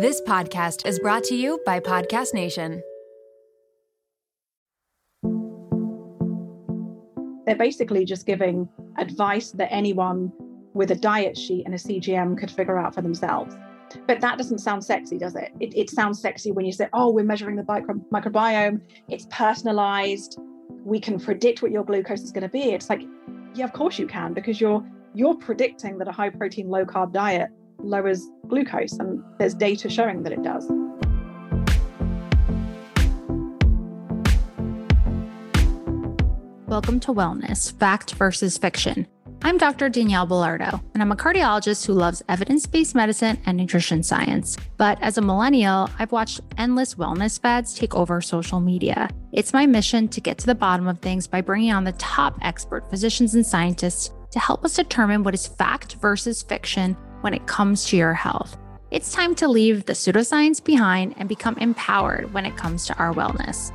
This podcast is brought to you by Podcast Nation. They're basically just giving advice that anyone with a diet sheet and a CGM could figure out for themselves. But that doesn't sound sexy, does it? It, it sounds sexy when you say, oh, we're measuring the micro- microbiome, it's personalized, we can predict what your glucose is going to be. It's like, yeah, of course you can, because you're you're predicting that a high protein, low carb diet lowers glucose, and there's data showing that it does. Welcome to Wellness Fact versus Fiction. I'm Dr. Danielle Belardo, and I'm a cardiologist who loves evidence based medicine and nutrition science. But as a millennial, I've watched endless wellness fads take over social media. It's my mission to get to the bottom of things by bringing on the top expert physicians and scientists to help us determine what is fact versus fiction when it comes to your health. It's time to leave the pseudoscience behind and become empowered when it comes to our wellness.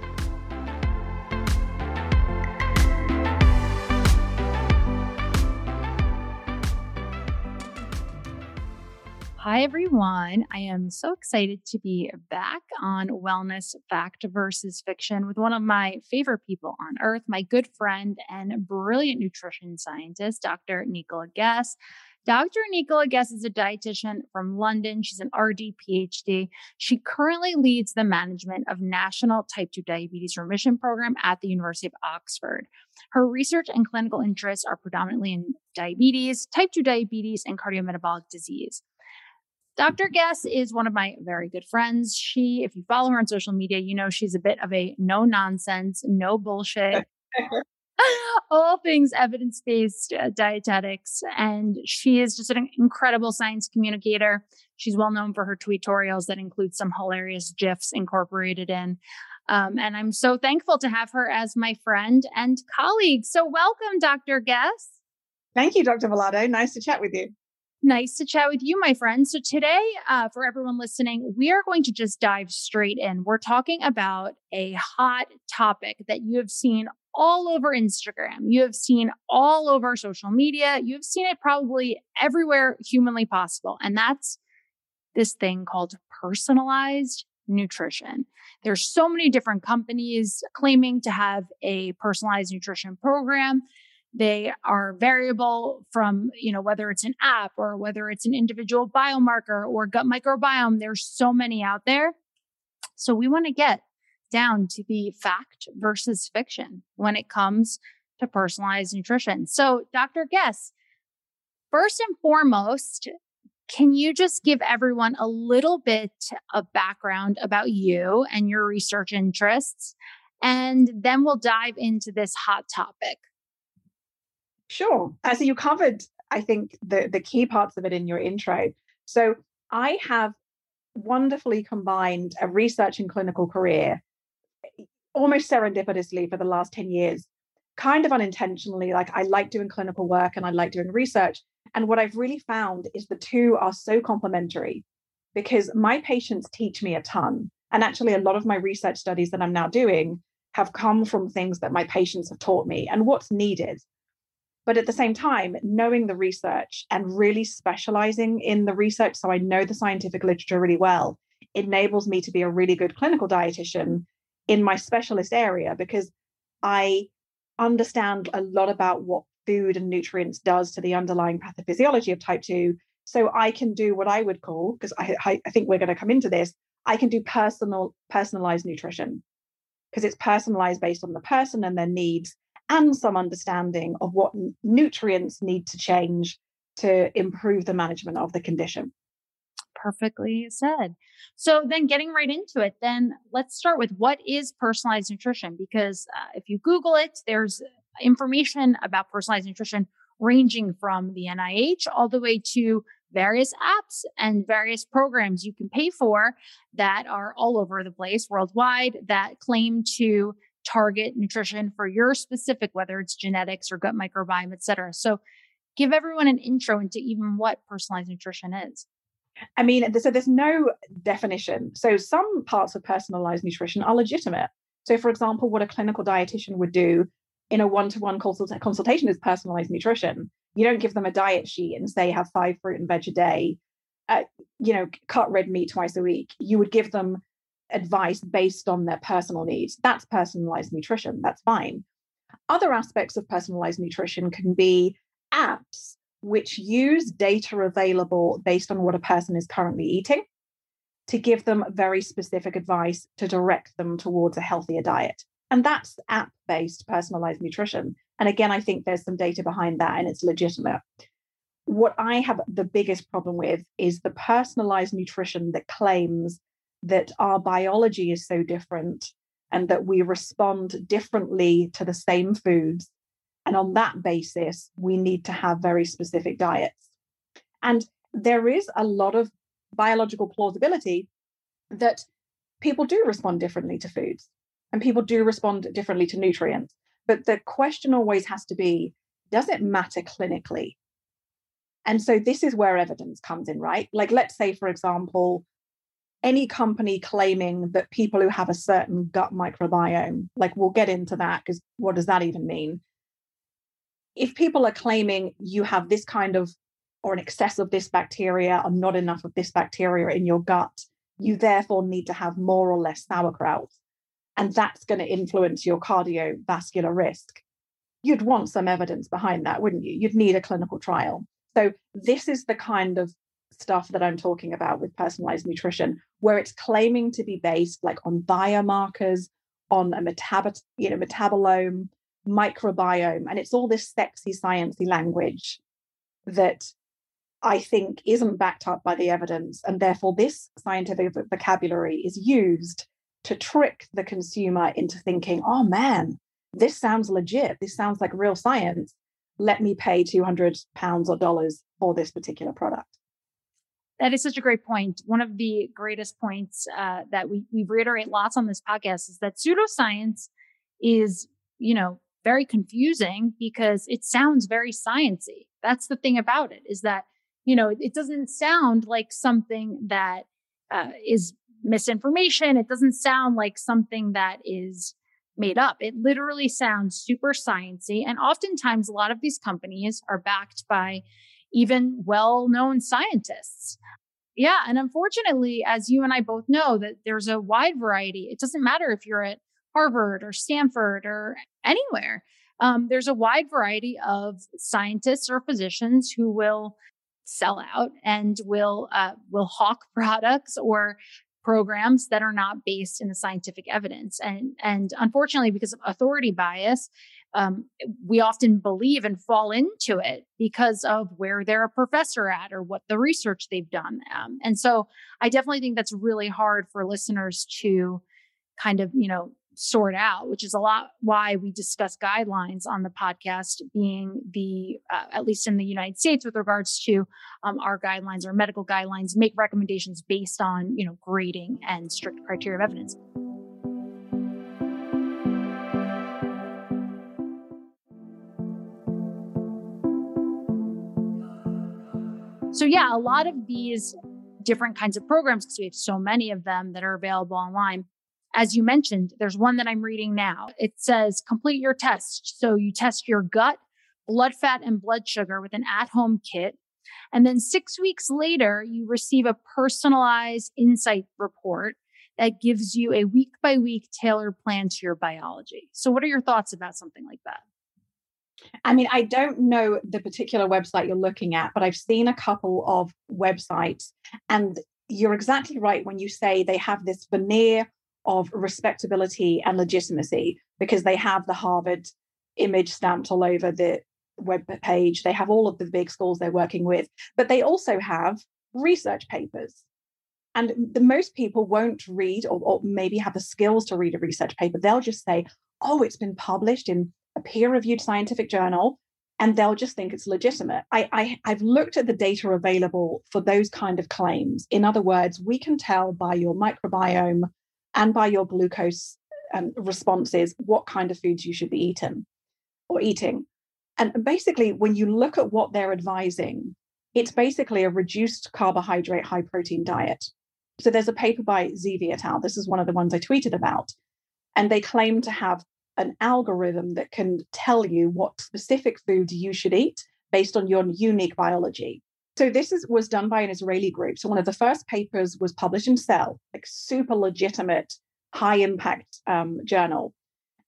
Hi, everyone. I am so excited to be back on Wellness Fact versus Fiction with one of my favorite people on earth, my good friend and brilliant nutrition scientist, Dr. Nicola Guess. Dr. Nicola Guess is a dietitian from London. She's an RD PhD. She currently leads the management of National Type 2 Diabetes Remission Program at the University of Oxford. Her research and clinical interests are predominantly in diabetes, type 2 diabetes, and cardiometabolic disease. Dr. Guess is one of my very good friends. She, if you follow her on social media, you know she's a bit of a no nonsense, no bullshit all things evidence based uh, dietetics. And she is just an incredible science communicator. She's well known for her tutorials that include some hilarious GIFs incorporated in. Um, and I'm so thankful to have her as my friend and colleague. So, welcome, Dr. Guess. Thank you, Dr. Belardo. Nice to chat with you. Nice to chat with you, my friend. So, today, uh, for everyone listening, we are going to just dive straight in. We're talking about a hot topic that you have seen all over Instagram. You have seen all over social media. You've seen it probably everywhere humanly possible. And that's this thing called personalized nutrition. There's so many different companies claiming to have a personalized nutrition program. They are variable from, you know, whether it's an app or whether it's an individual biomarker or gut microbiome. There's so many out there. So we want to get down to the fact versus fiction when it comes to personalized nutrition. So, Dr. Guess, first and foremost, can you just give everyone a little bit of background about you and your research interests? And then we'll dive into this hot topic. Sure. Uh, so you covered, I think, the, the key parts of it in your intro. So I have wonderfully combined a research and clinical career almost serendipitously for the last 10 years, kind of unintentionally. Like I like doing clinical work and I like doing research. And what I've really found is the two are so complementary because my patients teach me a ton. And actually, a lot of my research studies that I'm now doing have come from things that my patients have taught me and what's needed. But at the same time, knowing the research and really specializing in the research, so I know the scientific literature really well, enables me to be a really good clinical dietitian in my specialist area because I understand a lot about what food and nutrients does to the underlying pathophysiology of type 2 so i can do what i would call because I, I, think we're going to come into this i can do personal personalized nutrition. Because it's personalized based on the person and their needs and some understanding of what nutrients need to change to improve the management of the condition perfectly said. So then getting right into it, then let's start with what is personalized nutrition? Because uh, if you Google it, there's information about personalized nutrition ranging from the NIH all the way to various apps and various programs you can pay for that are all over the place worldwide that claim to target nutrition for your specific, whether it's genetics or gut microbiome, et cetera. So give everyone an intro into even what personalized nutrition is. I mean, so there's no definition. So some parts of personalized nutrition are legitimate. So, for example, what a clinical dietitian would do in a one-to-one consultation is personalized nutrition. You don't give them a diet sheet and say have five fruit and veg a day. Uh, you know, cut red meat twice a week. You would give them advice based on their personal needs. That's personalized nutrition. That's fine. Other aspects of personalized nutrition can be apps which use data available based on what a person is currently eating to give them very specific advice to direct them towards a healthier diet. And that's app based personalized nutrition. And again, I think there's some data behind that and it's legitimate. What I have the biggest problem with is the personalized nutrition that claims that our biology is so different and that we respond differently to the same foods. And on that basis, we need to have very specific diets. And there is a lot of biological plausibility that people do respond differently to foods and people do respond differently to nutrients. But the question always has to be does it matter clinically? And so this is where evidence comes in, right? Like, let's say, for example, any company claiming that people who have a certain gut microbiome, like we'll get into that because what does that even mean? If people are claiming you have this kind of or an excess of this bacteria or not enough of this bacteria in your gut, you therefore need to have more or less sauerkraut. And that's going to influence your cardiovascular risk. You'd want some evidence behind that, wouldn't you? You'd need a clinical trial. So, this is the kind of stuff that I'm talking about with personalized nutrition, where it's claiming to be based like on biomarkers, on a metabot, you know, metabolome, microbiome, and it's all this sexy sciencey language that I think isn't backed up by the evidence, and therefore this scientific vocabulary is used to trick the consumer into thinking, "Oh man, this sounds legit. This sounds like real science. Let me pay 200 pounds or dollars for this particular product." That is such a great point. One of the greatest points uh, that we, we reiterate lots on this podcast is that pseudoscience is, you know, very confusing because it sounds very sciency. That's the thing about it is that, you know, it doesn't sound like something that uh, is misinformation. It doesn't sound like something that is made up. It literally sounds super sciency. And oftentimes, a lot of these companies are backed by even well known scientists. Yeah. And unfortunately, as you and I both know, that there's a wide variety. It doesn't matter if you're at Harvard or Stanford or anywhere. Um, there's a wide variety of scientists or physicians who will sell out and will uh, will hawk products or programs that are not based in the scientific evidence and and unfortunately because of authority bias um, we often believe and fall into it because of where they're a professor at or what the research they've done. Um, and so I definitely think that's really hard for listeners to kind of, you know, sort out, which is a lot why we discuss guidelines on the podcast being the, uh, at least in the United States with regards to um, our guidelines or medical guidelines, make recommendations based on, you know, grading and strict criteria of evidence. So, yeah, a lot of these different kinds of programs, because we have so many of them that are available online. As you mentioned, there's one that I'm reading now. It says complete your test. So you test your gut, blood fat, and blood sugar with an at home kit. And then six weeks later, you receive a personalized insight report that gives you a week by week tailored plan to your biology. So, what are your thoughts about something like that? I mean, I don't know the particular website you're looking at, but I've seen a couple of websites, and you're exactly right when you say they have this veneer of respectability and legitimacy because they have the Harvard image stamped all over the web page. They have all of the big schools they're working with, but they also have research papers. And the most people won't read or, or maybe have the skills to read a research paper. They'll just say, oh, it's been published in a peer reviewed scientific journal and they'll just think it's legitimate. I, I, I've looked at the data available for those kind of claims. In other words, we can tell by your microbiome and by your glucose um, responses what kind of foods you should be eating or eating. And basically, when you look at what they're advising, it's basically a reduced carbohydrate, high protein diet. So there's a paper by Zeevi et al. This is one of the ones I tweeted about. And they claim to have an algorithm that can tell you what specific foods you should eat based on your unique biology. So this is, was done by an Israeli group. So one of the first papers was published in Cell, like super legitimate, high impact um, journal.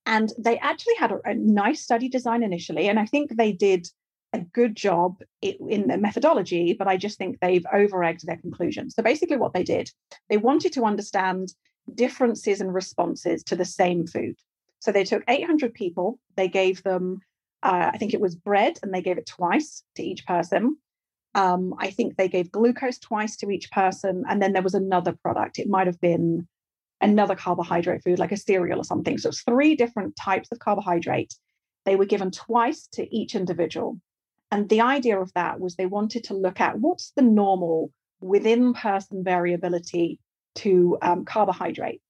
And they actually had a, a, nice study design initially, and I think they did a good job in the methodology, but I just think they've over-egged their conclusions. So basically, what they did, they wanted to understand differences and responses to the same food. So they took 800 people, they gave them, uh, I think it was bread, and they gave it twice to each person. Um, I think they gave glucose twice to each person, and then there was another product. It might have been another carbohydrate food, like a cereal or something. So it's three different types of carbohydrate. They were given twice to each individual. And the idea of that was they wanted to look at what's the normal within person variability to um, carbohydrate.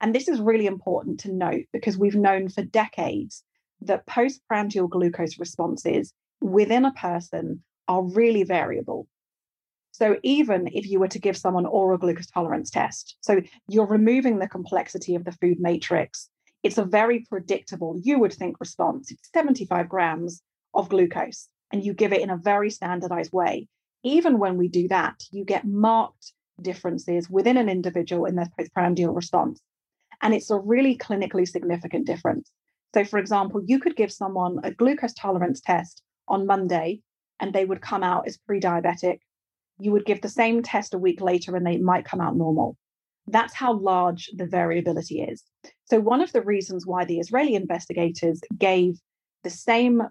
And this is really important to note because we've known for decades that postprandial glucose responses within a person are really variable. So even if you were to give someone oral glucose tolerance test, so you're removing the complexity of the food matrix, it's a very predictable, you would think, response. It's 75 grams of glucose, and you give it in a very standardized way. Even when we do that, you get marked differences within an individual in their postprandial response. And it's a really clinically significant difference. So, for example, you could give someone a glucose tolerance test on Monday and they would come out as pre diabetic. You would give the same test a week later and they might come out normal. That's how large the variability is. So, one of the reasons why the Israeli investigators gave the same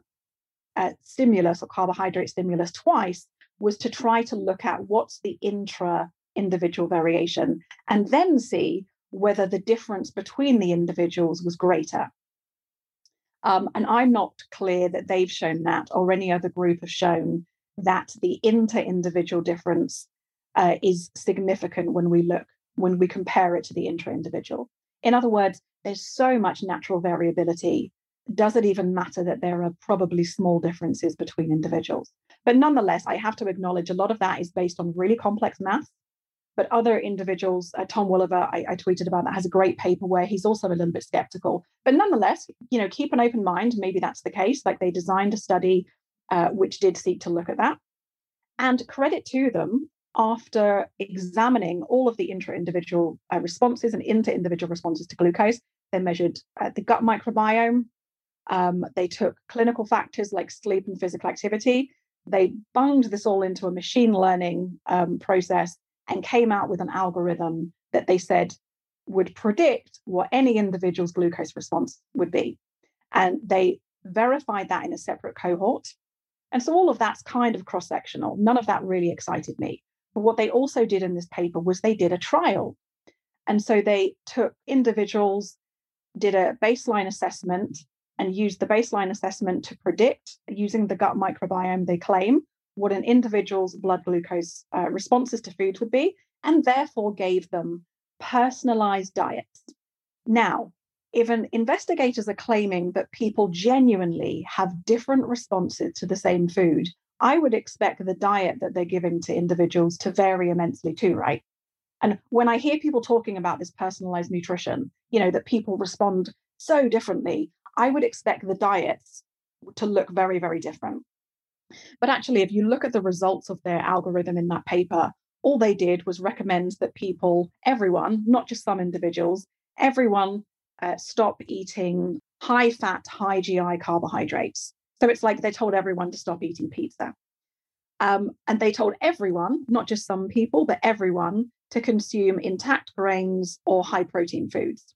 uh, stimulus or carbohydrate stimulus twice was to try to look at what's the intra individual variation and then see whether the difference between the individuals was greater. Um, and I'm not clear that they've shown that or any other group have shown that the inter individual difference uh, is significant when we look, when we compare it to the intra individual. In other words, there's so much natural variability. Does it even matter that there are probably small differences between individuals? But nonetheless, I have to acknowledge a lot of that is based on really complex math but other individuals, uh, Tom Wolever, I, I, tweeted about that, has a great paper where he's also a little bit skeptical. But nonetheless, you know, keep an open mind. Maybe that's the case. Like they designed a study uh, which did seek to look at that. And credit to them, after examining all of the intra-individual uh, responses and inter-individual responses to glucose, they measured uh, the gut microbiome. Um, they took clinical factors like sleep and physical activity. They bunged this all into a machine learning um, process and came out with an algorithm that they said would predict what any individual's glucose response would be. And they verified that in a separate cohort. And so all of that's kind of cross sectional. None of that really excited me. But what they also did in this paper was they did a trial. And so they took individuals, did a baseline assessment, and used the baseline assessment to predict using the gut microbiome they claim what an individual's blood glucose uh, responses to foods would be, and therefore gave them personalized diets. Now, even investigators are claiming that people genuinely have different responses to the same food, I would expect the diet that they're giving to individuals to vary immensely too, right? And when I hear people talking about this personalized nutrition, you know, that people respond so differently, I would expect the diets to look very, very different. But actually, if you look at the results of their algorithm in that paper, all they did was recommend that people, everyone, not just some individuals, everyone uh, stop eating high fat, high GI carbohydrates. So it's like they told everyone to stop eating pizza. Um, and they told everyone, not just some people, but everyone, to consume intact grains or high protein foods.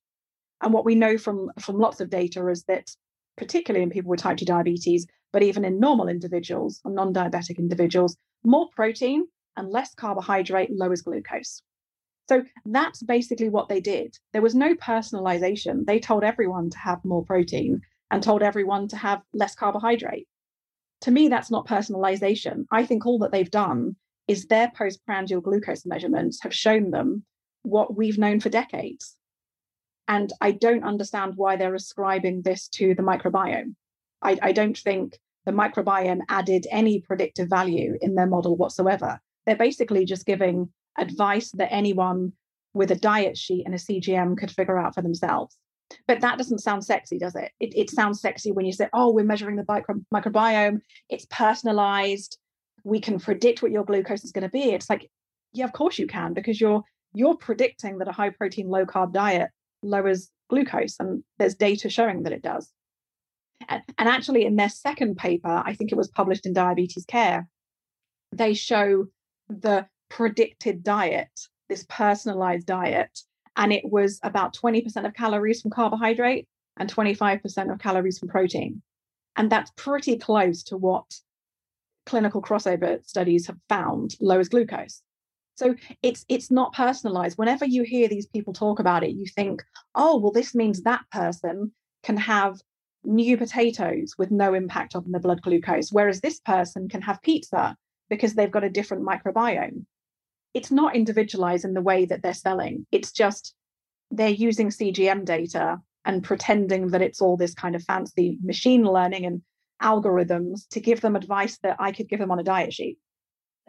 And what we know from, from lots of data is that, particularly in people with type 2 diabetes, but even in normal individuals or non diabetic individuals, more protein and less carbohydrate lowers glucose. So that's basically what they did. There was no personalization. They told everyone to have more protein and told everyone to have less carbohydrate. To me, that's not personalization. I think all that they've done is their postprandial glucose measurements have shown them what we've known for decades. And I don't understand why they're ascribing this to the microbiome. I, I don't think the microbiome added any predictive value in their model whatsoever. They're basically just giving advice that anyone with a diet sheet and a CGM could figure out for themselves. But that doesn't sound sexy, does it? It, it sounds sexy when you say, oh, we're measuring the micro- microbiome, it's personalized. we can predict what your glucose is going to be. It's like, yeah, of course you can, because you're you're predicting that a high protein, low carb diet lowers glucose, and there's data showing that it does. And, actually, in their second paper, I think it was published in Diabetes Care, they show the predicted diet, this personalized diet, and it was about 20% of calories from carbohydrate and 25% of calories from protein. And that's pretty close to what clinical crossover studies have found lowers glucose. So it's it's not personalized. Whenever you hear these people talk about it, you think, oh, well, this means that person can have new potatoes with no impact on the blood glucose, whereas this person can have pizza because they've got a different microbiome. It's not individualized in the way that they're selling. It's just they're using CGM data and pretending that it's all this kind of fancy machine learning and algorithms to give them advice that I could give them on a diet sheet.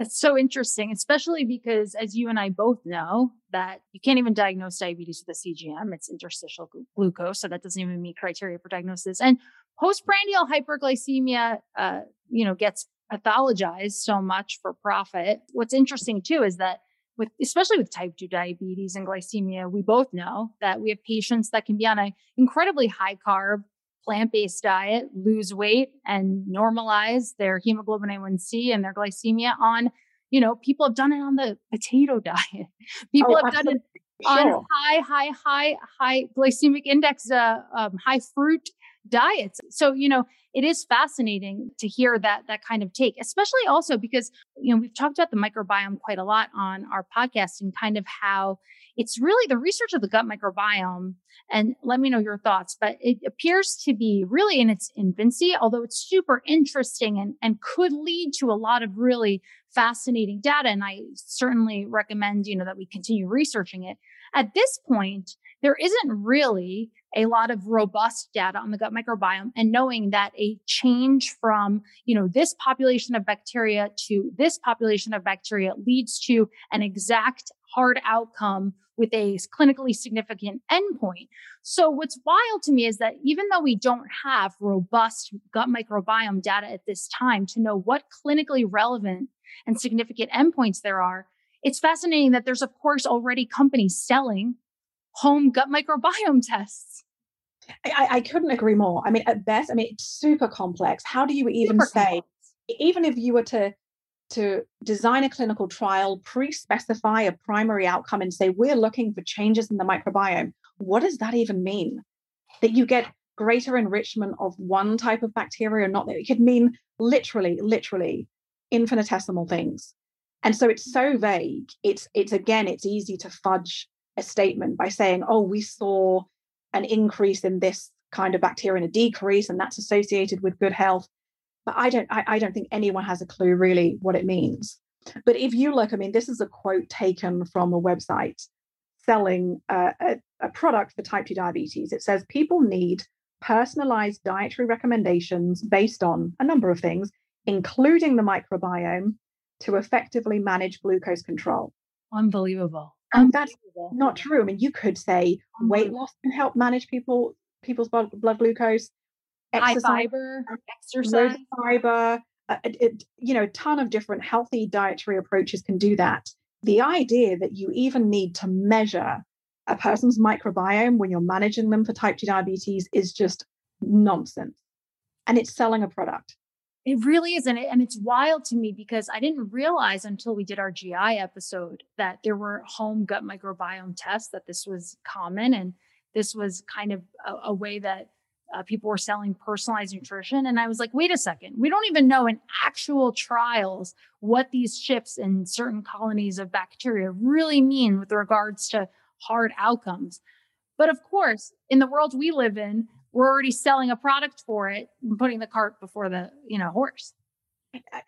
That's so interesting, especially because, as you and I both know, that you can't even diagnose diabetes with a CGM. It's interstitial glucose, so that doesn't even meet criteria for diagnosis. And postprandial hyperglycemia, uh, you know, gets pathologized so much for profit. What's interesting too is that with especially with type 2 diabetes and glycemia, we both know that we have patients that can be on an incredibly high carb plant-based diet, lose weight and normalize their hemoglobin A1C and their glycemia on, you know, people have done it on the potato diet. People oh, have done it sure. on high, high, high, high glycemic index, uh, um, high fruit diets. So, you know, it is fascinating to hear that that kind of take, especially also because, you know, we've talked about the microbiome quite a lot on our podcast and kind of how it's really the research of the gut microbiome. And let me know your thoughts, but it appears to be really in its infancy, although it's super interesting and, and could lead to a lot of really fascinating data. And I certainly recommend, you know, that we continue researching it. At this point, there isn't really a lot of robust data on the gut microbiome and knowing that a change from, you know, this population of bacteria to this population of bacteria leads to an exact hard outcome with a clinically significant endpoint. So what's wild to me is that even though we don't have robust gut microbiome data at this time to know what clinically relevant and significant endpoints there are, it's fascinating that there's of course already companies selling home gut microbiome tests. I, I, couldn't agree more. I mean, at best, I mean, it's super complex. How do you even super say, complex. even if you were to to design a clinical trial, pre-specify a primary outcome, and say we're looking for changes in the microbiome? What does that even mean? That you get greater enrichment of one type of bacteria or not? It could mean literally, literally infinitesimal things. And so it's so vague. It's it's again, it's easy to fudge a statement by saying, oh, we saw an increase in this kind of bacteria and a decrease, and that's associated with good health. But I don't, I, I don't think anyone has a clue really what it means. But if you look, I mean, this is a quote taken from a website selling a, a product for type 2 diabetes. It says people need personalized dietary recommendations based on a number of things, including the microbiome, to effectively manage glucose control. Unbelievable. And that's not true. I mean, you could say weight loss can help manage people people's blood, blood glucose. Exercise, High fiber, exercise, fiber. Uh, it, it, you know, a ton of different healthy dietary approaches can do that. The idea that you even need to measure a person's microbiome when you're managing them for type 2 diabetes is just nonsense. And it's selling a product. It really is. And, and it's wild to me because I didn't realize until we did our GI episode that there were home gut microbiome tests, that this was common. And this was kind of a, a way that uh, people were selling personalized nutrition. And I was like, wait a second, we don't even know in actual trials what these shifts in certain colonies of bacteria really mean with regards to hard outcomes. But of course, in the world we live in, we're already selling a product for it and putting the cart before the you know horse.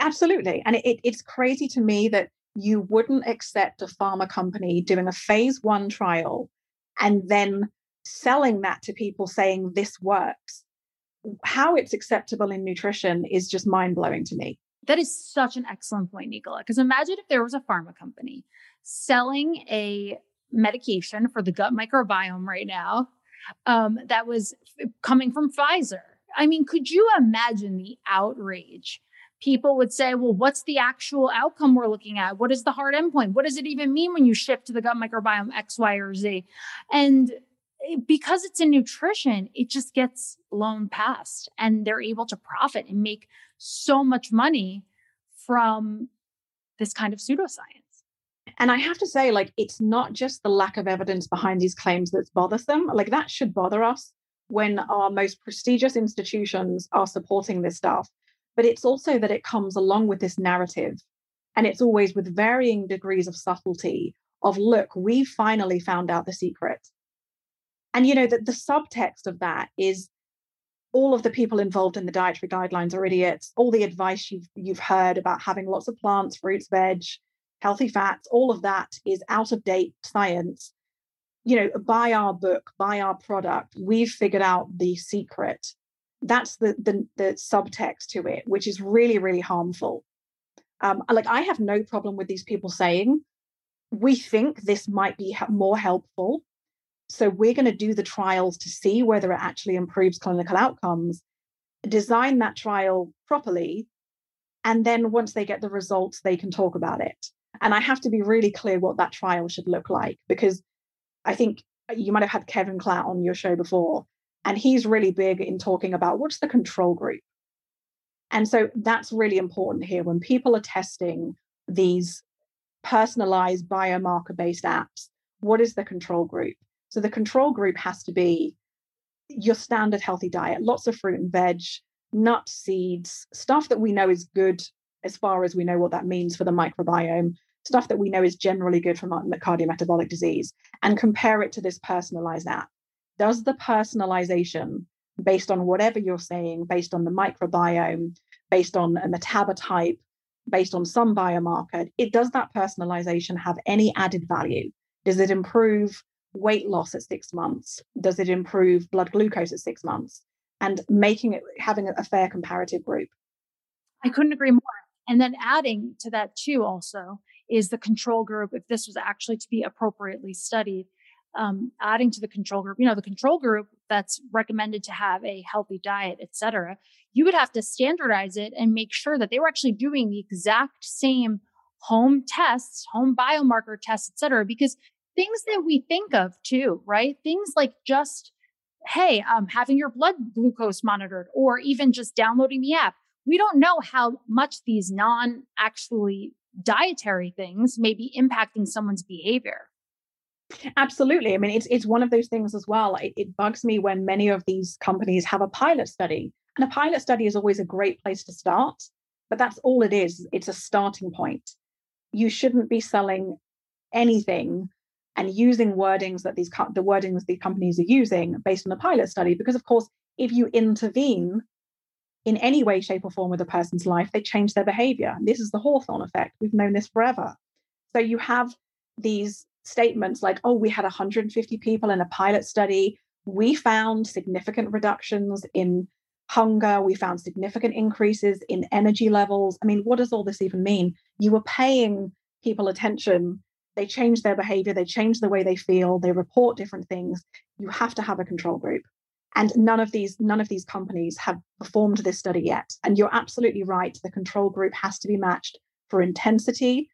Absolutely. And it, it's crazy to me that you wouldn't accept a pharma company doing a phase one trial and then selling that to people saying this works. How it's acceptable in nutrition is just mind-blowing to me. That is such an excellent point nicola because imagine if there was a pharma company selling a medication for the gut microbiome right now um, that was coming from Pfizer. I mean, could you imagine the outrage? people would say, well, what's the actual outcome we're looking at? What is the hard endpoint? What does it even mean when you shift to the gut microbiome X, Y, or Z? And eh, because it's in nutrition, it just gets blown past and they're able to profit and make so much money from this kind of pseudoscience. And I have to say, like, it's not just the lack of evidence behind these claims that's bothersome. Like, that should bother us when our most prestigious institutions are supporting this stuff. But it's also that it comes along with this narrative. And it's always with varying degrees of subtlety of, look, we finally found out the secret. And, you know, that the subtext of that is all of the people involved in the dietary guidelines are idiots. All the advice you've, you've heard about having lots of plants, fruits, veg, healthy fats, all of that is out of date science. You know, buy our book, buy our product. We've figured out the secret. That's the the, the subtext to it, which is really, really harmful. Um, like I have no problem with these people saying, we think this might be more helpful. So we're going to do the trials to see whether it actually improves clinical outcomes, design that trial properly, and then once they get the results, they can talk about it. And I have to be really clear what that trial should look like because I think uh, you might have had Kevin Klatt on your show before, and he's really big in talking about what's the control group. And so that's really important here when people are testing these personalized biomarker based apps. What is the control group? So the control group has to be your standard healthy diet, lots of fruit and veg, nuts, seeds, stuff that we know is good as far as we know what that means for the microbiome, stuff that we know is generally good for cardiometabolic disease, and compare it to this personalized app. Does the personalization, based on whatever you're saying, based on the microbiome, based on a metabotype, based on some biomarker, it does that personalization have any added value? Does it improve weight loss at six months? Does it improve blood glucose at six months? And making it having a fair comparative group. I couldn't agree more. And then adding to that too, also is the control group. If this was actually to be appropriately studied, um, adding to the control group, you know, the control group that's recommended to have a healthy diet, et cetera, you would have to standardize it and make sure that they were actually doing the exact same home tests, home biomarker tests, et cetera, because things that we think of too, right? Things like just, hey, um, having your blood glucose monitored, or even just downloading the app we don't know how much these non actually dietary things may be impacting someone's behavior. Absolutely. I mean, it's it's one of those things as well. It, it, bugs me when many of these companies have a pilot study, and a pilot study is always a great place to start. But that's all it is. It's a starting point. You shouldn't be selling anything and using wordings that these the wordings these companies are using based on a pilot study, because of course, if you intervene in any way, shape, or form with a person's life, they change their behavior. This is the Hawthorne effect. We've known this forever. So you have these statements like, oh, we had 150 people in a pilot study. We found significant reductions in hunger. We found significant increases in energy levels. I mean, what does all this even mean? You were paying people attention. They change their behavior, they change the way they feel, they report different things. You have to have a control group and none of these none of these companies have performed this study yet. And you're absolutely right. The control group has to be matched for intensity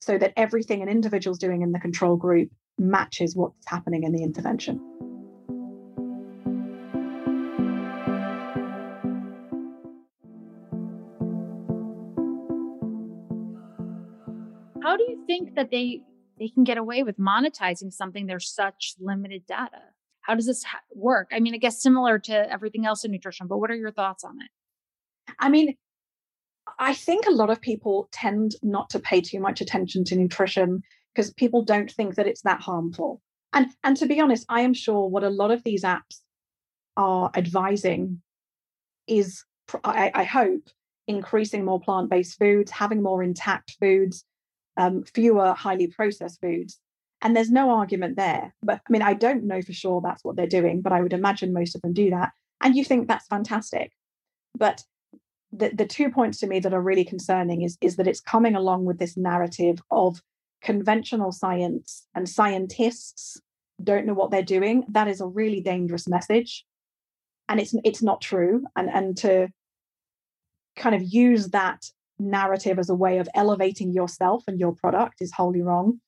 so that everything an individual's doing in the control group matches what's happening in the intervention. How do you think that they they can get away with monetizing something? There's such limited data how does this ha- work? I mean, I guess similar to everything else in nutrition, but what are your thoughts on it? I mean, I think a lot of people tend not to pay too much attention to nutrition because people don't think that it's that harmful. And and to be honest, I am sure what a lot of these apps are advising is, I, I hope, increasing more plant-based foods, having more intact foods, um, fewer highly processed foods. And there's no argument there. But I mean, I don't know for sure that's what they're doing, but I would imagine most of them do that. And you think that's fantastic. But the, the two points to me that are really concerning is, is that it's coming along with this narrative of conventional science and scientists don't know what they're doing. That is a really dangerous message. And it's it's not true. And and to kind of use that narrative as a way of elevating yourself and your product is wholly wrong.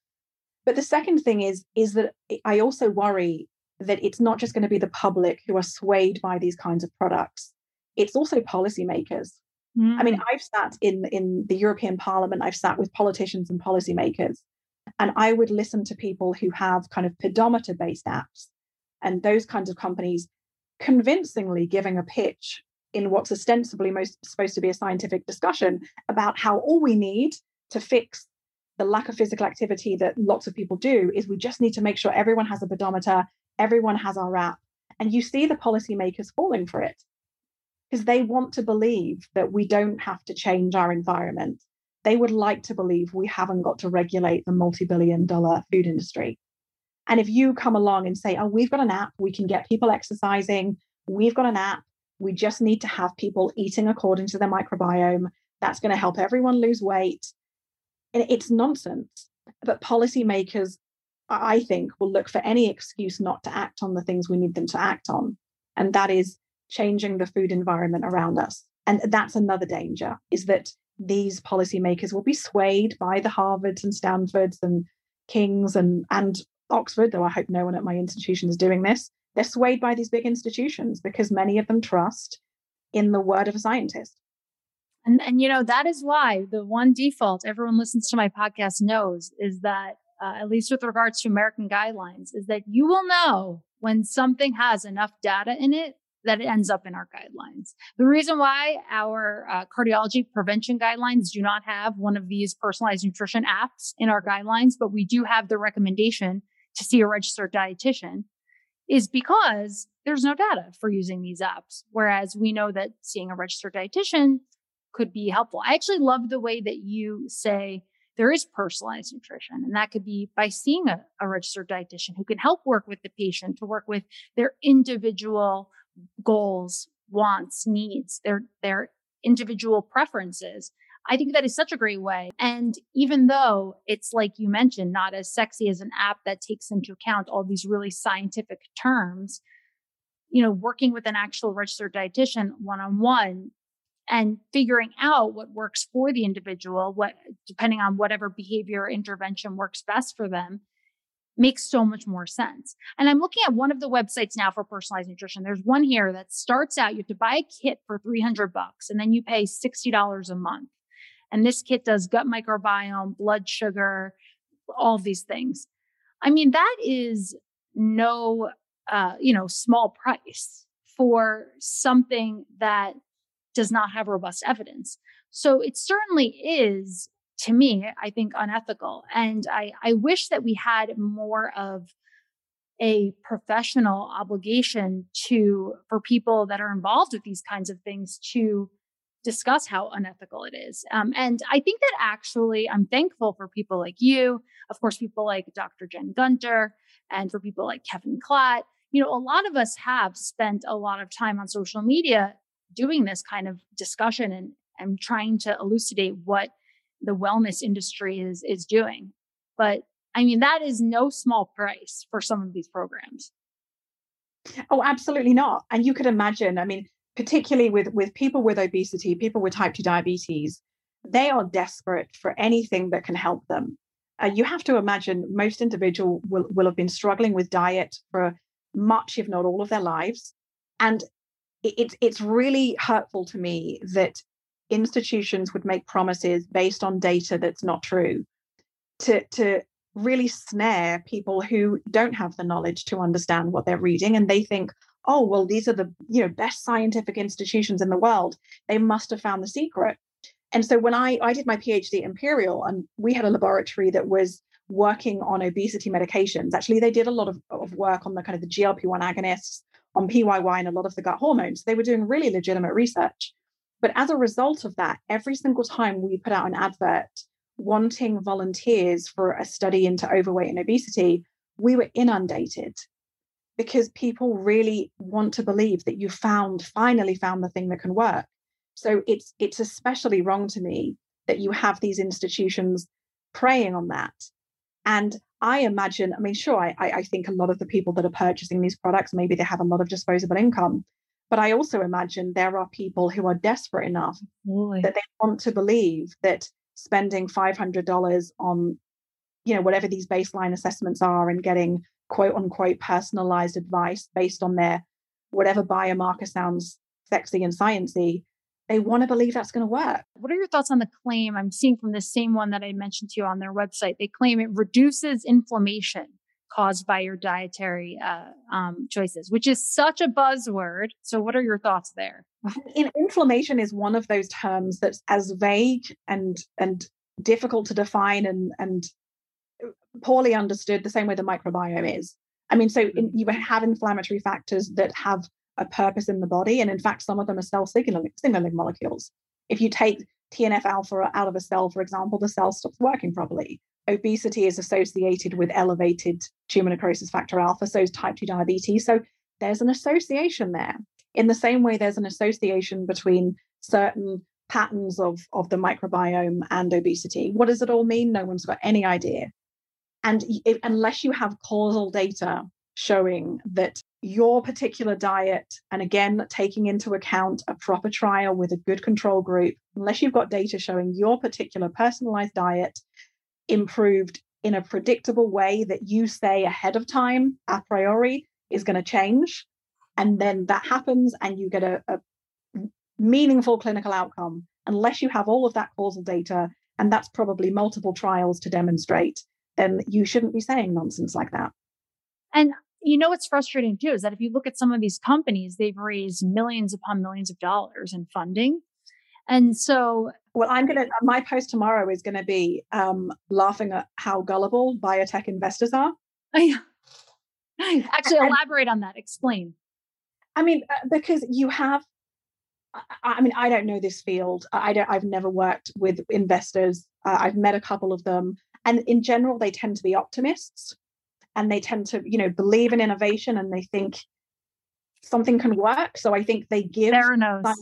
But the second thing is is that I also worry that it's not just going to be the public who are swayed by these kinds of products. It's also policymakers. Mm. I mean, mm. I've sat in in the European Parliament, I've sat with politicians and policymakers, and I would listen to people who have kind of pedometer based apps and those kinds of companies convincingly giving a pitch in what's ostensibly most supposed to be a scientific discussion about how all we need to fix the lack of physical activity that lots of people do is we just need to make sure everyone has a pedometer, everyone has our app. And you see the policymakers falling for it because they want to believe that we don't have to change our environment. They would like to believe we haven't got to regulate the multi billion dollar food industry. And if you come along and say, oh, we've got an app, we can get people exercising, we've got an app, we just need to have people eating according to their microbiome, that's going to help everyone lose weight. It's nonsense. But policymakers, I think, will look for any excuse not to act on the things we need them to act on. And that is changing the food environment around us. And that's another danger is that these policymakers will be swayed by the Harvards and Stanfords and Kings and, and Oxford, though I hope no one at my institution is doing this, they're swayed by these big institutions because many of them trust in the word of a scientist. And, and you know, that is why the one default everyone listens to my podcast knows is that, uh, at least with regards to American guidelines, is that you will know when something has enough data in it that it ends up in our guidelines. The reason why our uh, cardiology prevention guidelines do not have one of these personalized nutrition apps in our guidelines, but we do have the recommendation to see a registered dietitian is because there's no data for using these apps. Whereas we know that seeing a registered dietitian could be helpful. I actually love the way that you say there is personalized nutrition, and that could be by seeing a, a registered dietitian who can help work with the patient to work with their individual goals, wants, needs, their their individual preferences I think that is such a great way. And even though it's like you mentioned, not as sexy as an app that takes into account all these really scientific terms, you know, working with an actual registered dietitian one on one and figuring out what works for the individual, what depending on whatever behavior intervention works best for them makes so much more sense. And I'm looking at one of the websites now for personalized nutrition. There's one here that starts out you have to buy a kit for 300 bucks and then you pay $60 a month. And this kit does gut microbiome, blood sugar, all these things. I mean, that is no, uh, you know, small price for something that does not have robust evidence. So it certainly is, to me, I think unethical. And I, I wish that we had more of a professional obligation to for people that are involved with these kinds of things to discuss how unethical it is. Um, and I think that actually I'm thankful for people like you, of course, people like Dr. Jen Gunter, and for people like Kevin Klatt. You know, a lot of us have spent a lot of time on social media doing this kind of discussion and, and trying to elucidate what the wellness industry is is doing. But I mean, that is no small price for some of these programs. Oh, absolutely not. And you could imagine, I mean, particularly with, with people with obesity, people with type 2 diabetes, they are desperate for anything that can help them. Uh, you have to imagine most individuals will, will have been struggling with diet for much, if not all, of their lives. And it, it's really hurtful to me that institutions would make promises based on data that's not true to, to really snare people who don't have the knowledge to understand what they're reading. And they think, oh well these are the you know best scientific institutions in the world. They must have found the secret. And so when i i did my phd at imperial and we had a laboratory that was working on obesity medications. Actually they did a lot of, of work on the kind of the glp-1 agonists on pyy and a lot of the gut hormones they were doing really legitimate research. But as a result of that every single time we put out an advert wanting volunteers for a study into overweight and obesity we were inundated because people really want to believe that you found finally found the thing that can work. So it's it's especially wrong to me that you have these institutions preying on that. And i imagine i mean sure I, I think a lot of the people that are purchasing these products maybe they have a lot of disposable income But I also imagine there are people who are desperate enough Absolutely. that they want to believe that spending $500 on, you know, whatever these baseline assessments are and getting quote unquote personalized advice based on their whatever biomarker sounds sexy and sciency, they want to believe that's going to work. What are your thoughts on the claim I'm seeing from the same one that I mentioned to you on their website? They claim it reduces inflammation caused by your dietary uh, um, choices, which is such a buzzword. So, what are your thoughts there? In, inflammation is one of those terms that's as vague and and difficult to define and and poorly understood the same way the microbiome is. I mean, so in, you have inflammatory factors that have a purpose in the body, and in fact, some of them are cell signaling, signaling molecules. If you take TNF alpha out of a cell, for example, the cell stops working properly. Obesity is associated with elevated tumor necrosis factor alpha, so is type 2 diabetes. So there's an association there. In the same way, there's an association between certain patterns of, of the microbiome and obesity. What does it all mean? No one's got any idea. And if, unless you have causal data showing that your particular diet, and again, taking into account a proper trial with a good control group, unless you've got data showing your particular personalized diet improved in a predictable way that you say ahead of time, a priori, is going to change. And then that happens, and you get a, a meaningful clinical outcome, unless you have all of that causal data. And that's probably multiple trials to demonstrate, then you shouldn't be saying nonsense like that. And you know what's frustrating too is that if you look at some of these companies, they've raised millions upon millions of dollars in funding. And so well, I'm gonna my post tomorrow is gonna be um, laughing at how gullible biotech investors are. Actually, elaborate on that. Explain. I mean, uh, because you have I mean, I don't know this field. I don't. I've never worked with investors. Uh, I've met a couple of them, and in general, they tend to be optimists, and they tend to, you know, believe in innovation, and they think something can work. So I think they give Theranos.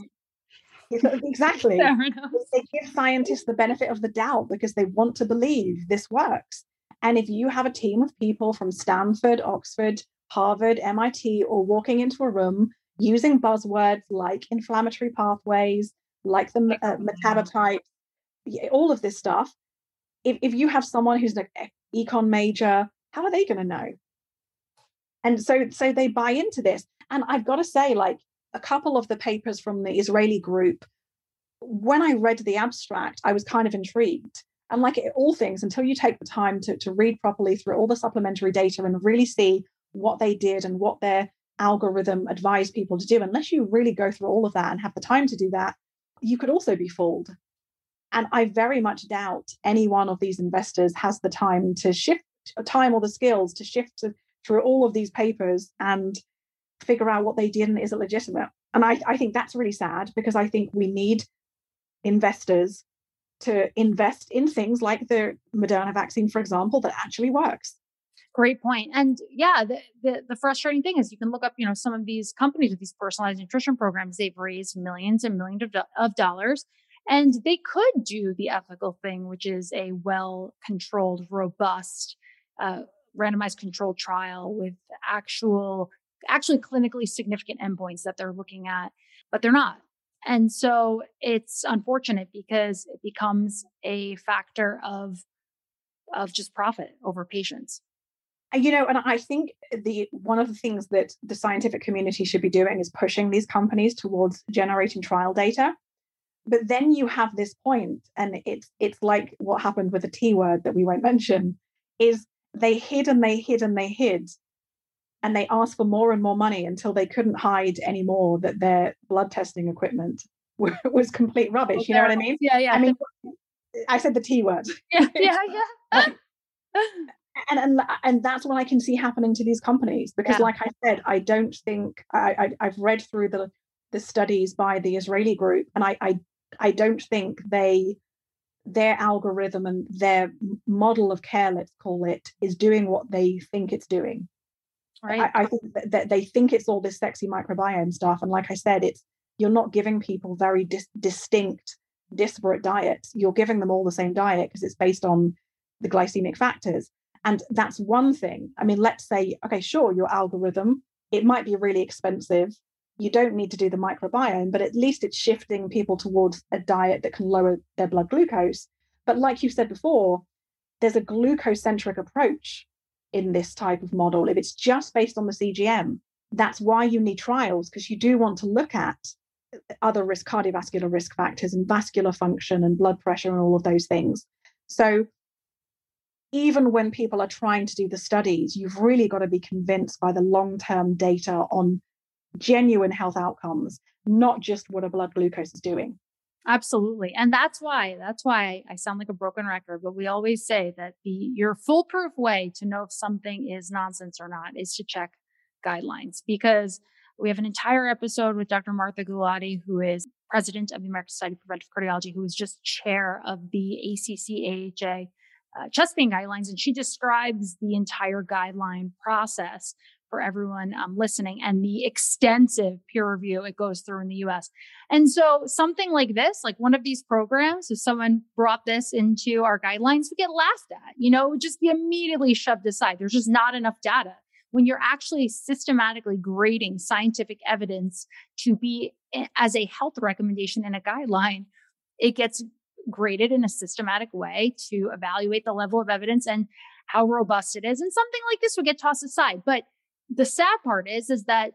exactly. They give scientists the benefit of the doubt because they want to believe this works. And if you have a team of people from Stanford, Oxford, Harvard, MIT, or walking into a room using buzzwords like inflammatory pathways, like the uh, metabotypes, all of this stuff. If, if you have someone who's an econ major, how are they going to know? And so, so they buy into this. And I've got to say, like a couple of the papers from the Israeli group, when I read the abstract, I was kind of intrigued. And like all things, until you take the time to, to read properly through all the supplementary data and really see what they did and what their algorithm advised people to do, unless you really go through all of that and have the time to do that, you could also be fooled. And I very much doubt any one of these investors has the time to shift time or the skills to shift through all of these papers and figure out what they did and is it legitimate. And I, I think that's really sad because I think we need investors to invest in things like the Moderna vaccine, for example, that actually works. Great point. And yeah, the, the, the, frustrating thing is you can look up, you know, some of these companies with these personalized nutrition programs, they've raised millions and millions of, do- of dollars. And they could do the ethical thing, which is a well controlled, robust, uh, randomized controlled trial with actual, actually clinically significant endpoints that they're looking at, but they're not. And so it's unfortunate because it becomes a factor of, of just profit over patients you know and i think the one of the things that the scientific community should be doing is pushing these companies towards generating trial data but then you have this point and it's it's like what happened with the t word that we won't mention is they hid and they hid and they hid. And they asked for more and more money until they couldn't hide anymore that their blood testing equipment was complete rubbish you know what i mean? Yeah yeah. I mean i said the t word. Yeah yeah yeah. And and and that's what I can see happening to these companies because, yeah. like I said, I don't think I, I have read through the the studies by the Israeli group, and I I I don't think they their algorithm and their model of care, let's call it, is doing what they think it's doing. Right. I, I think that, they think it's all this sexy microbiome stuff, and like I said, it's you're not giving people very dis- distinct, disparate diets. You're giving them all the same diet because it's based on the glycemic factors. And that's one thing. I mean, let's say, okay, sure, your algorithm, it might be really expensive you don't need to do the microbiome, but at least it's shifting people towards a diet that can lower their blood glucose. But like you said before, there's a glucose centric approach in this type of model. If it's just based on the CGM, that's why you need trials because you do want to look at other risk cardiovascular risk factors and vascular function and blood pressure and all of those things. So even when people are trying to do the studies, you've really got to be convinced by the long term data on genuine health outcomes, not just what a blood glucose is doing. Absolutely. And that's why, that's why I sound like a broken record, but we always say that the your foolproof way to know if something is nonsense or not is to check guidelines because we have an entire episode with Dr. Martha Gulati, who is president of the American Society of Preventive Cardiology, who is just chair of the ACC AHA uh, chest pain guidelines. And she describes the entire guideline process for everyone um, listening and the extensive peer review it goes through in the US. And so something like this, like one of these programs, if someone brought this into our guidelines, we get laughed at, you know, it would just be immediately shoved aside. There's just not enough data. When you're actually systematically grading scientific evidence to be as a health recommendation in a guideline, it gets graded in a systematic way to evaluate the level of evidence and how robust it is. And something like this would get tossed aside. But the sad part is is that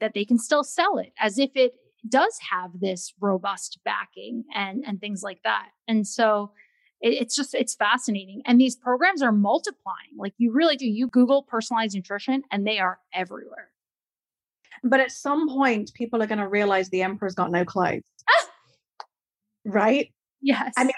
that they can still sell it as if it does have this robust backing and and things like that. And so it, it's just it's fascinating. And these programs are multiplying. Like you really do. You google personalized nutrition and they are everywhere. But at some point people are going to realize the emperor's got no clothes. Ah! Right? Yes. i mean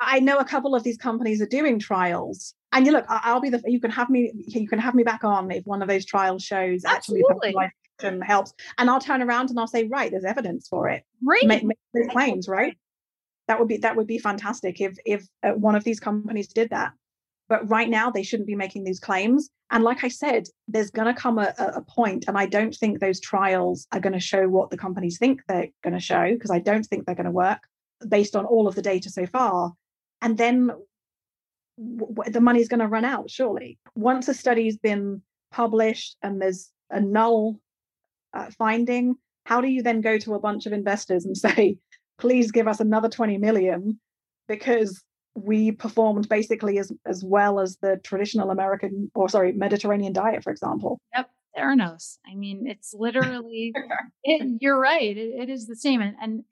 i know a couple of these companies are doing trials and you look, I'll be the you can have me you can have me back on if one of those trials shows Absolutely. actually helps, and I'll turn around and I'll say, right, there's evidence for it. Right, make, make those claims, right? That would be that would be fantastic if if uh, one of these companies did that. But right now, they shouldn't be making these claims. And like I said, there's going to come a, a point, and I don't think those trials are going to show what the companies think they're going to show because I don't think they're going to work based on all of the data so far. And then w- the money's going to run out, surely. Once a study's been published and there's a null uh, finding, how do you then go to a bunch of investors and say, please give us another 20 million because we performed basically as, as well as the traditional American or sorry, Mediterranean diet, for example. Yep. Theranos. I mean, it's literally, it, you're right. It, it is the same. And, and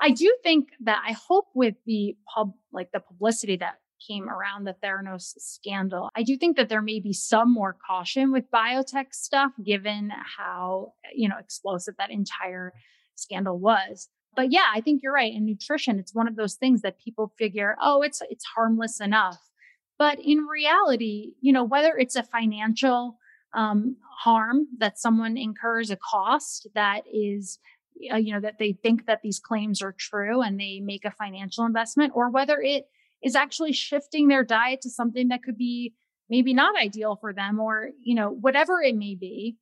I do think that I hope with the pub, like the publicity that came around the Theranos scandal. I do think that there may be some more caution with biotech stuff, given how, you know, explosive that entire scandal was. But yeah, I think you're right. In nutrition, it's one of those things that people figure, oh, it's it's harmless enough. But in reality, you know, whether it's a financial um, harm that someone incurs, a cost that is uh, you know that they think that these claims are true and they make a financial investment or whether it is actually shifting their diet to something that could be maybe not ideal for them or, you know, whatever it may be.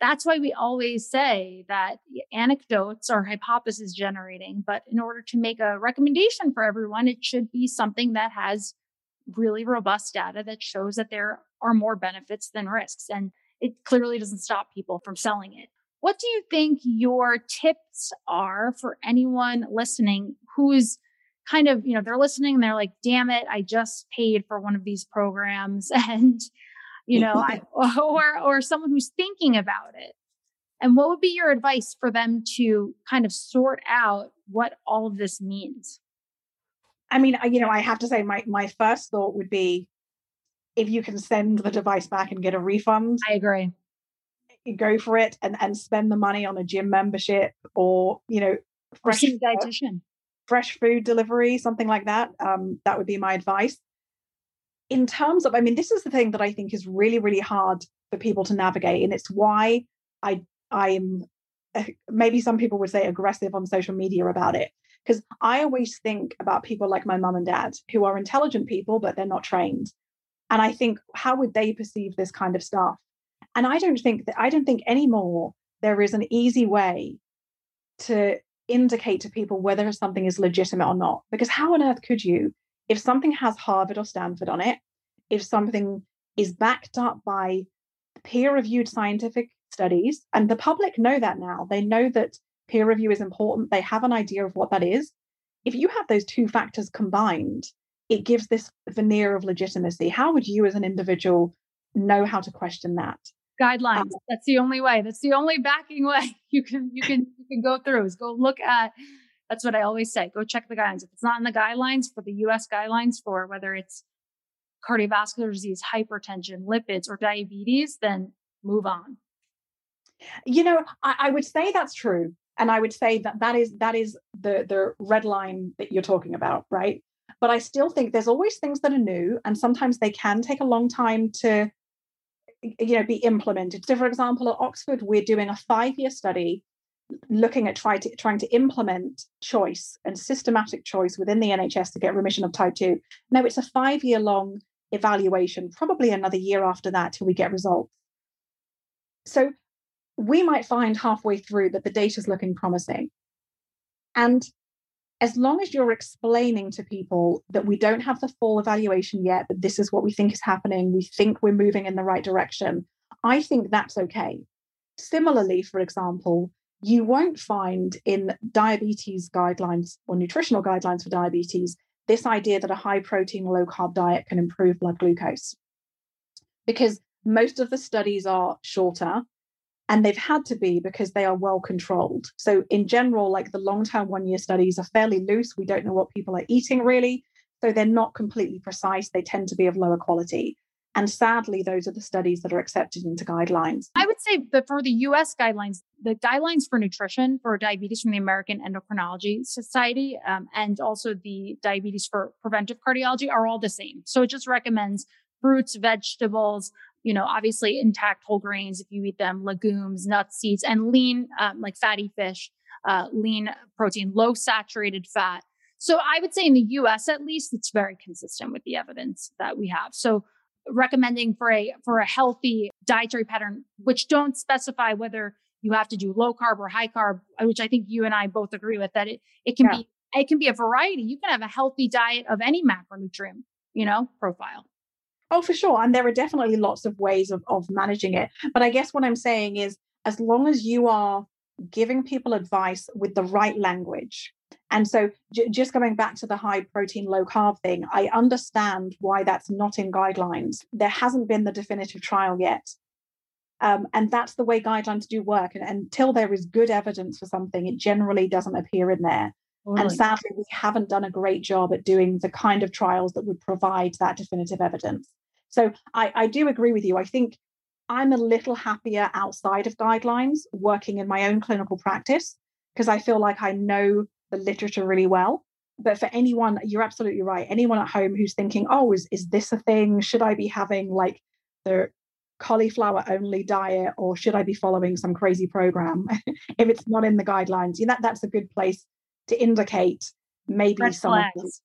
That's why we always say that anecdotes are hypothesis generating, but in order to make a recommendation for everyone, it should be something that has really robust data that shows that there are more benefits than risks. And it clearly doesn't stop people from selling it. What do you think your tips are for anyone listening who's kind of, you know, they're listening and they're like, damn it, I just paid for one of these programs. And, you know, I, or, or someone who's thinking about it. And what would be your advice for them to kind of sort out what all of this means? I mean, you know, I have to say my, my first thought would be if you can send the device back and get a refund. I agree. Go for it and, and spend the money on a gym membership or, you know, fresh dietitian fresh food delivery, something like that. Um, that would be my advice. In terms of, I mean, this is the thing that I think is really, really hard for people to navigate, and it's why I I'm maybe some people would say aggressive on social media about it because I always think about people like my mum and dad who are intelligent people but they're not trained, and I think how would they perceive this kind of stuff? And I don't think that I don't think anymore there is an easy way to indicate to people whether something is legitimate or not. Because how on earth could you, if something has Harvard or Stanford on it, if something is backed up by peer reviewed scientific studies, and the public know that now. They know that peer review is important. They have an idea of what that is. If you have those two factors combined, it gives this veneer of legitimacy. How would you, as an individual, know how to question that? Guidelines. Um, That's the only way. That's the only backing way you can you can you can go through is go look at. That's what I always say. Go check the guidelines. If it's not in the guidelines for the U.S. guidelines for whether it's cardiovascular disease, hypertension, lipids, or diabetes, then move on. You know, I, I would say that's true and i would say that that is that is the the red line that you're talking about right but i still think there's always things that are new and sometimes they can take a long time to you know be implemented. So for example at oxford we're doing a five year study looking at try to, trying to implement choice and systematic choice within the nhs to get remission of type 2 now it's a five year long evaluation probably another year after that till we get results. So we might find halfway through that the data is looking promising. And as long as you're explaining to people that we don't have the full evaluation yet, but this is what we think is happening, we think we're moving in the right direction, I think that's okay. Similarly, for example, you won't find in diabetes guidelines or nutritional guidelines for diabetes this idea that a high protein, low carb diet can improve blood glucose. Because most of the studies are shorter, and they've had to be because they are well controlled. So, in general, like the long term one year studies are fairly loose. We don't know what people are eating really. So, they're not completely precise. They tend to be of lower quality. And sadly, those are the studies that are accepted into guidelines. I would say that for the US guidelines, the guidelines for nutrition for diabetes from the American Endocrinology Society um, and also the diabetes for preventive cardiology are all the same. So it just recommends fruits, vegetables, you know, obviously intact whole grains if you eat them, legumes, nuts, seeds, and lean, um, like fatty fish, uh, lean protein, low saturated fat. So I would say in the US at least, it's very consistent with the evidence that we have. So recommending for a for a healthy dietary pattern, which don't specify whether you have to do low carb or high carb, which I think you and I both agree with that it it can yeah. be it can be a variety. You can have a healthy diet of any macronutrient, you know, profile. Oh, for sure. And there are definitely lots of ways of, of managing it. But I guess what I'm saying is, as long as you are giving people advice with the right language, and so j- just going back to the high protein, low carb thing, I understand why that's not in guidelines. There hasn't been the definitive trial yet. Um, and that's the way guidelines do work. And until there is good evidence for something, it generally doesn't appear in there. Totally. And sadly, we haven't done a great job at doing the kind of trials that would provide that definitive evidence. So I, I do agree with you. I think I'm a little happier outside of guidelines working in my own clinical practice because I feel like I know the literature really well. But for anyone, you're absolutely right. Anyone at home who's thinking, oh, is, is this a thing? Should I be having like the cauliflower only diet or should I be following some crazy program? if it's not in the guidelines, yeah, that, that's a good place to indicate maybe Red some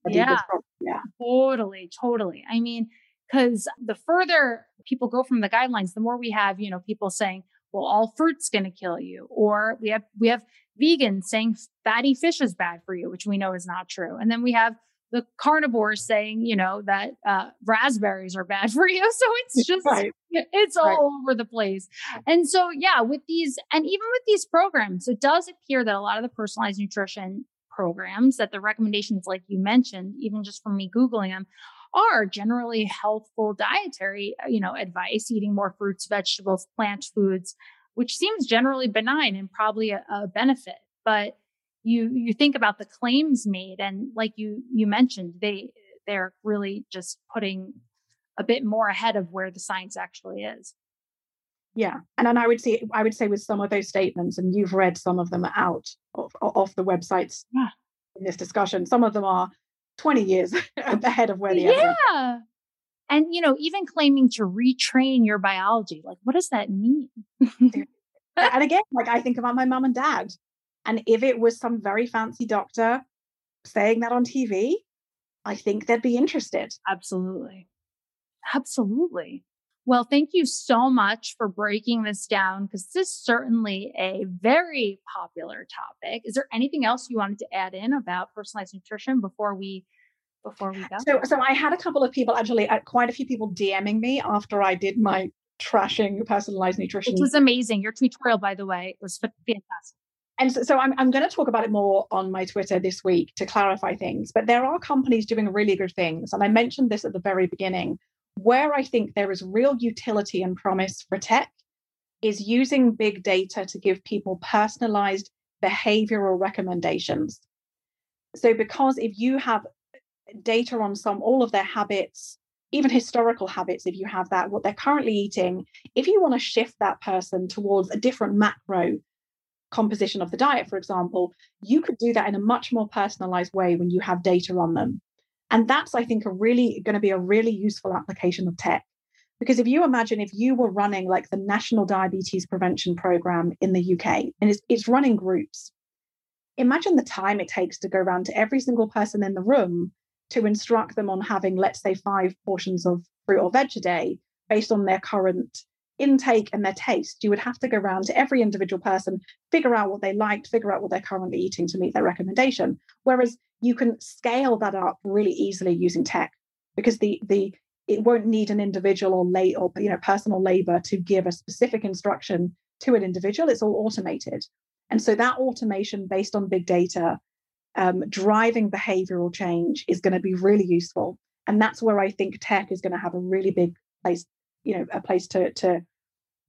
yeah. yeah. Totally, totally. I mean, because the further people go from the guidelines, the more we have, you know, people saying, well, all fruit's going to kill you. Or we have, we have vegans saying fatty fish is bad for you, which we know is not true. And then we have the carnivores saying, you know, that uh, raspberries are bad for you. So it's just, right. it's all right. over the place. And so, yeah, with these, and even with these programs, it does appear that a lot of the personalized nutrition programs that the recommendations, like you mentioned, even just from me Googling them, are generally healthful dietary, uh, you know, advice, eating more fruits, vegetables, plant foods, which seems generally benign and probably a, a benefit. But you you think about the claims made and like you you mentioned, they they're really just putting a bit more ahead of where the science actually is. Yeah, and then I would say I would say with some of those statements, and you've read some of them out of, off the websites yeah. in this discussion. Some of them are 20 years ahead of where the yeah. And you know even claiming to retrain your biology like what does that mean? And again like i think about my mom and dad and if it was some very fancy doctor saying that on tv i think they'd be interested. Absolutely. Absolutely well, thank you so much for breaking this down because this is certainly a very popular topic. Is there anything else you wanted to add in about personalized nutrition before we before we go? So, so I had a couple of people actually, uh, quite a few people DMing me after I did my trashing personalized nutrition. It was amazing. Your tutorial, by the way, was fantastic. And so, so I'm, I'm going to talk about it more on my Twitter this week to clarify things. But there are companies doing really good things. And I mentioned this at the very beginning. Where I think there is real utility and promise for tech is using big data to give people personalized behavioral recommendations. So, because if you have data on some, all of their habits, even historical habits, if you have that, what they're currently eating, if you want to shift that person towards a different macro composition of the diet, for example, you could do that in a much more personalized way when you have data on them. And that's, I think, a really going to be a really useful application of tech. Because if you imagine if you were running like the National Diabetes Prevention Program in the UK, and it's, it's running groups, imagine the time it takes to go around to every single person in the room to instruct them on having, let's say, five portions of fruit or veg a day based on their current intake and their taste. You would have to go around to every individual person, figure out what they liked, figure out what they're currently eating to meet their recommendation. Whereas you can scale that up really easily using tech because the the it won't need an individual or late or you know personal labor to give a specific instruction to an individual. It's all automated. And so that automation based on big data, um, driving behavioral change is going to be really useful. And that's where I think tech is going to have a really big place, you know, a place to, to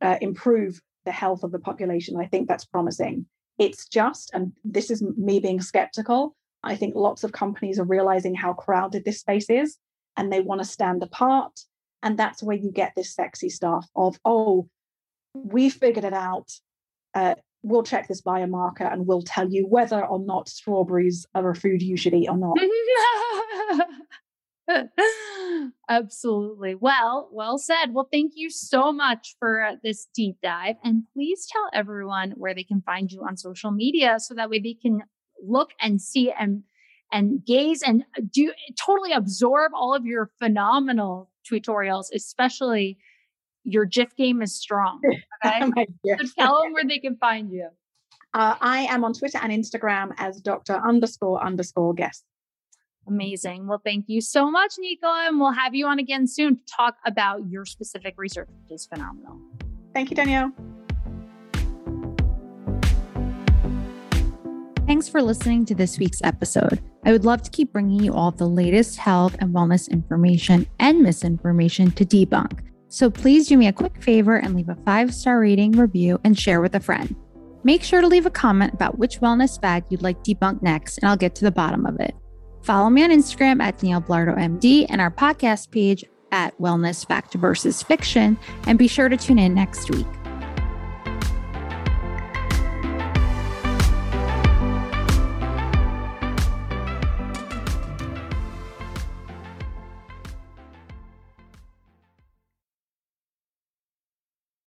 uh, improve the health of the population. I think that's promising. It's just, and this is me being skeptical, I think lots of companies are realizing how crowded this space is and they want to stand apart. And that's where you get this sexy stuff of, oh, we figured it out. Uh, we'll check this biomarker and we'll tell you whether or not strawberries are a food you should eat or not. Absolutely. Well, well said. Well, thank you so much for this deep dive. And please tell everyone where they can find you on social media so that way they can look and see and and gaze and do totally absorb all of your phenomenal tutorials, especially your GIF game is strong. Okay. so tell them where they can find you. Uh, I am on Twitter and Instagram as Dr. underscore underscore guess. Amazing. Well, thank you so much, Nicola. And we'll have you on again soon to talk about your specific research, which is phenomenal. Thank you, Danielle. Thanks for listening to this week's episode. I would love to keep bringing you all the latest health and wellness information and misinformation to debunk. So please do me a quick favor and leave a five star rating, review, and share with a friend. Make sure to leave a comment about which wellness fad you'd like debunked next, and I'll get to the bottom of it. Follow me on Instagram at Danielle Belardo MD and our podcast page at Wellness Fact versus Fiction, and be sure to tune in next week.